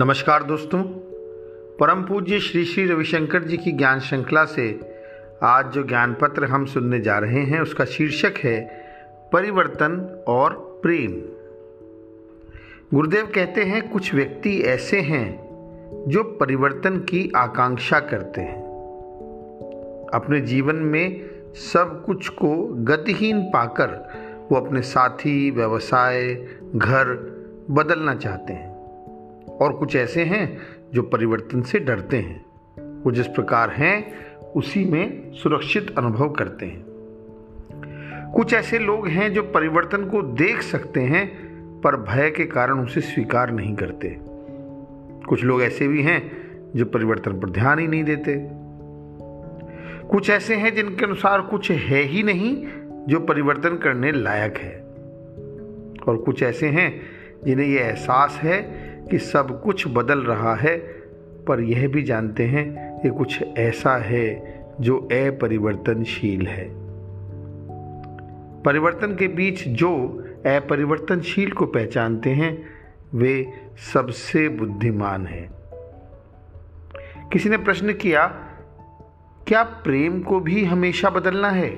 नमस्कार दोस्तों, परम पूज्य श्री श्री रविशंकर जी की ज्ञान श्रृंखला से आज जो ज्ञान पत्र हम सुनने जा रहे हैं, उसका शीर्षक है परिवर्तन और प्रेम। गुरुदेव कहते हैं, कुछ व्यक्ति ऐसे हैं जो परिवर्तन की आकांक्षा करते हैं। अपने जीवन में सब कुछ को गतिहीन पाकर वो अपने साथी, व्यवसाय, घर बदलना चाहते हैं। और कुछ ऐसे हैं जो परिवर्तन से डरते हैं। वो जिस प्रकार हैं, उसी में सुरक्षित अनुभव करते हैं। कुछ ऐसे लोग हैं जो परिवर्तन को देख सकते हैं, पर भय के कारण उसे स्वीकार नहीं करते। कुछ लोग ऐसे भी हैं जो परिवर्तन पर ध्यान ही नहीं देते। कुछ ऐसे हैं जिनके अनुसार कुछ है ही नहीं जो परिवर्तन करने लायक है। और कुछ ऐसे हैं जिन्हें यह एहसास है कि सब कुछ बदल रहा है, पर यह भी जानते हैं कि कुछ ऐसा है जो अपरिवर्तनशील है। परिवर्तन के बीच जो अपरिवर्तनशील को पहचानते हैं, वे सबसे बुद्धिमान हैं। किसी ने प्रश्न किया, क्या प्रेम को भी हमेशा बदलना है?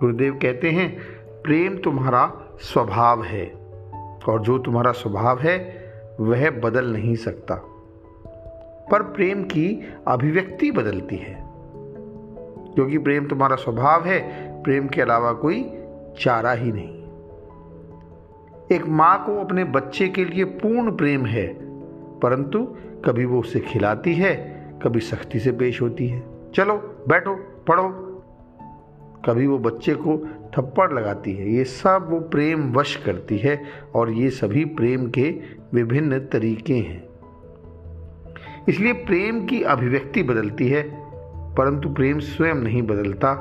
गुरुदेव कहते हैं, प्रेम तुम्हारा स्वभाव है और जो तुम्हारा स्वभाव है वह बदल नहीं सकता। पर प्रेम की अभिव्यक्ति बदलती है। क्योंकि प्रेम तुम्हारा स्वभाव है, प्रेम के अलावा कोई चारा ही नहीं। एक माँ को अपने बच्चे के लिए पूर्ण प्रेम है, परंतु कभी वो उसे खिलाती है, कभी सख्ती से पेश होती है। चलो, बैठो, पढ़ो। कभी वो बच्चे को थप्पड़ लगाती है। ये सब वो प्रेम वश करती है और ये सभी प्रेम के विभिन्न तरीके हैं। इसलिए प्रेम की अभिव्यक्ति बदलती है, परंतु प्रेम स्वयं नहीं बदलता,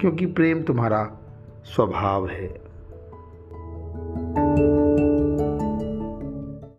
क्योंकि प्रेम तुम्हारा स्वभाव है।